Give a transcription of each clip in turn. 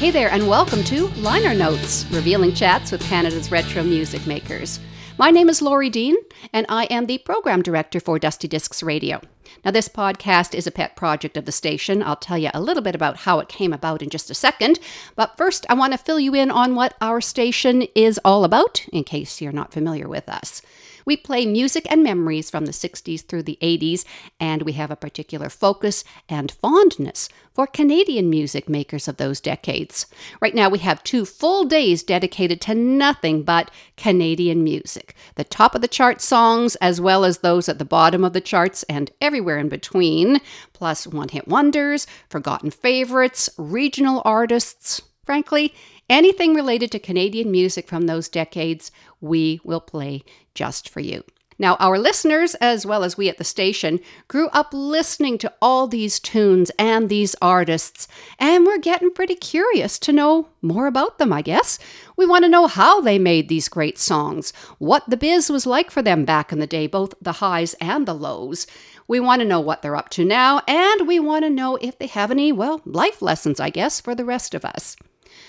Hey there, and welcome to Liner Notes, revealing chats with Canada's retro music makers. My name is Laurie Dean, and I am the program director for Dusty Discs Radio. Now, this podcast is a pet project of the station. I'll tell you a little bit about how it came about in just a second. But first, I want to fill you in on what our station is all about, in case you're not familiar with us. We play music and memories from the 60s through the 80s, and we have a particular focus and fondness for Canadian music makers of those decades. Right now, we have two full days dedicated to nothing but Canadian music the top of the chart songs, as well as those at the bottom of the charts and everywhere in between, plus one hit wonders, forgotten favorites, regional artists. Frankly, anything related to Canadian music from those decades, we will play just for you. Now, our listeners, as well as we at the station, grew up listening to all these tunes and these artists, and we're getting pretty curious to know more about them, I guess. We want to know how they made these great songs, what the biz was like for them back in the day, both the highs and the lows. We want to know what they're up to now, and we want to know if they have any, well, life lessons, I guess, for the rest of us.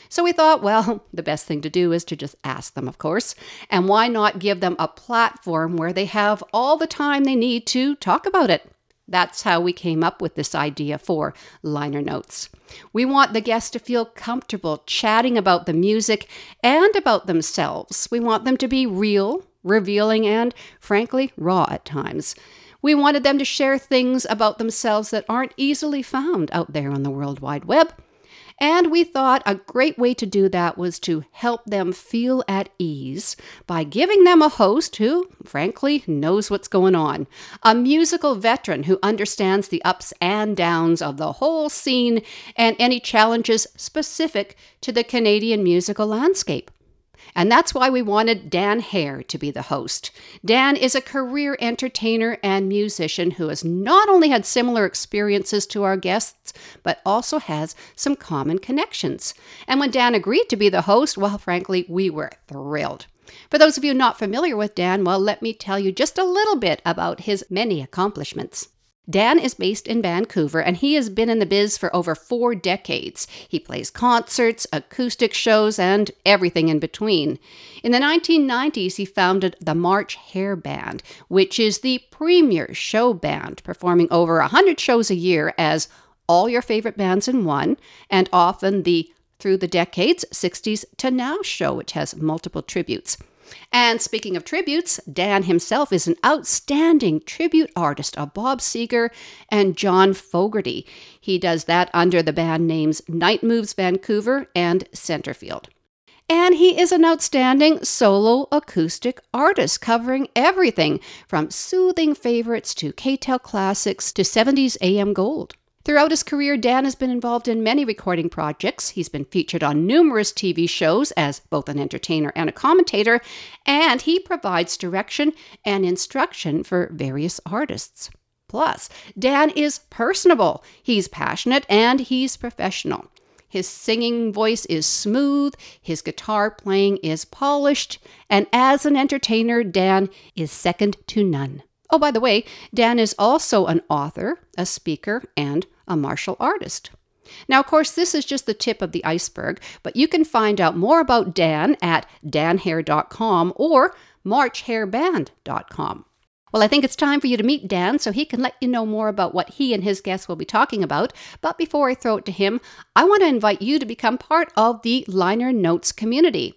So we thought, well, the best thing to do is to just ask them, of course. And why not give them a platform where they have all the time they need to talk about it? That's how we came up with this idea for liner notes. We want the guests to feel comfortable chatting about the music and about themselves. We want them to be real, revealing, and frankly, raw at times. We wanted them to share things about themselves that aren't easily found out there on the World Wide Web. And we thought a great way to do that was to help them feel at ease by giving them a host who, frankly, knows what's going on. A musical veteran who understands the ups and downs of the whole scene and any challenges specific to the Canadian musical landscape. And that's why we wanted Dan Hare to be the host. Dan is a career entertainer and musician who has not only had similar experiences to our guests, but also has some common connections. And when Dan agreed to be the host, well, frankly, we were thrilled. For those of you not familiar with Dan, well, let me tell you just a little bit about his many accomplishments. Dan is based in Vancouver and he has been in the biz for over four decades. He plays concerts, acoustic shows, and everything in between. In the 1990s, he founded the March Hare Band, which is the premier show band, performing over 100 shows a year as all your favorite bands in one, and often the through the decades, 60s to now show, which has multiple tributes. And speaking of tributes, Dan himself is an outstanding tribute artist of Bob Seger and John Fogerty. He does that under the band names Night Moves Vancouver and Centerfield. And he is an outstanding solo acoustic artist covering everything from soothing favorites to K-Tel classics to 70s AM gold. Throughout his career, Dan has been involved in many recording projects. He's been featured on numerous TV shows as both an entertainer and a commentator, and he provides direction and instruction for various artists. Plus, Dan is personable, he's passionate, and he's professional. His singing voice is smooth, his guitar playing is polished, and as an entertainer, Dan is second to none. Oh, by the way, Dan is also an author, a speaker, and a martial artist. Now, of course, this is just the tip of the iceberg, but you can find out more about Dan at danhare.com or marchhareband.com. Well, I think it's time for you to meet Dan so he can let you know more about what he and his guests will be talking about. But before I throw it to him, I want to invite you to become part of the Liner Notes community.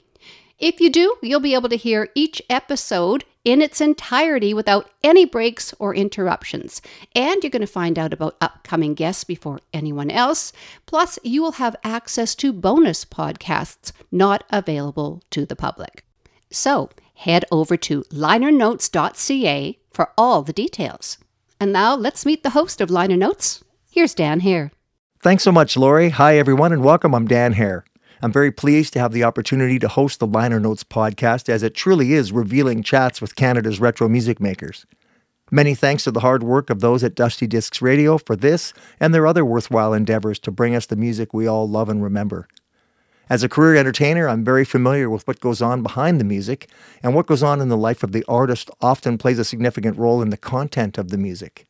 If you do, you'll be able to hear each episode in its entirety without any breaks or interruptions. And you're going to find out about upcoming guests before anyone else. Plus, you will have access to bonus podcasts not available to the public. So, head over to linernotes.ca for all the details. And now let's meet the host of Liner Notes. Here's Dan Hare. Thanks so much, Laurie. Hi, everyone, and welcome. I'm Dan Hare. I'm very pleased to have the opportunity to host the Liner Notes podcast as it truly is revealing chats with Canada's retro music makers. Many thanks to the hard work of those at Dusty Discs Radio for this and their other worthwhile endeavors to bring us the music we all love and remember. As a career entertainer, I'm very familiar with what goes on behind the music, and what goes on in the life of the artist often plays a significant role in the content of the music.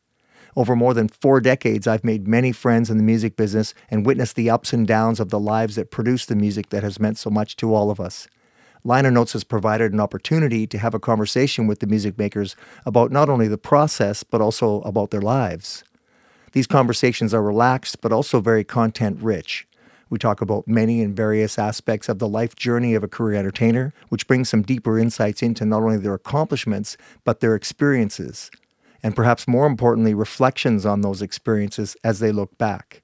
Over more than four decades, I've made many friends in the music business and witnessed the ups and downs of the lives that produce the music that has meant so much to all of us. Liner Notes has provided an opportunity to have a conversation with the music makers about not only the process, but also about their lives. These conversations are relaxed, but also very content rich. We talk about many and various aspects of the life journey of a career entertainer, which brings some deeper insights into not only their accomplishments, but their experiences, and perhaps more importantly, reflections on those experiences as they look back.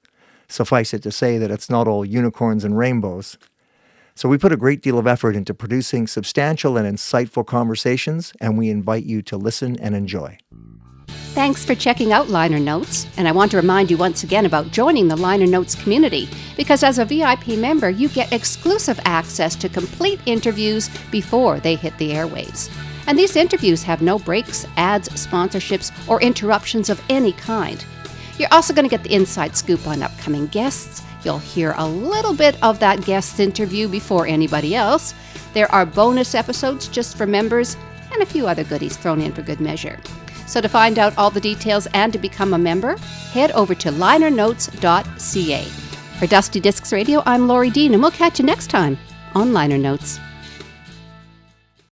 Suffice it to say that it's not all unicorns and rainbows. So we put a great deal of effort into producing substantial and insightful conversations, and we invite you to listen and enjoy. Thanks for checking out Liner Notes, and I want to remind you once again about joining the Liner Notes community because as a VIP member, you get exclusive access to complete interviews before they hit the airwaves. And these interviews have no breaks, ads, sponsorships, or interruptions of any kind. You're also going to get the inside scoop on upcoming guests. You'll hear a little bit of that guest's interview before anybody else. There are bonus episodes just for members and a few other goodies thrown in for good measure. So to find out all the details and to become a member, head over to linernotes.ca. For Dusty Discs Radio, I'm Laurie Dean, and we'll catch you next time on Liner Notes.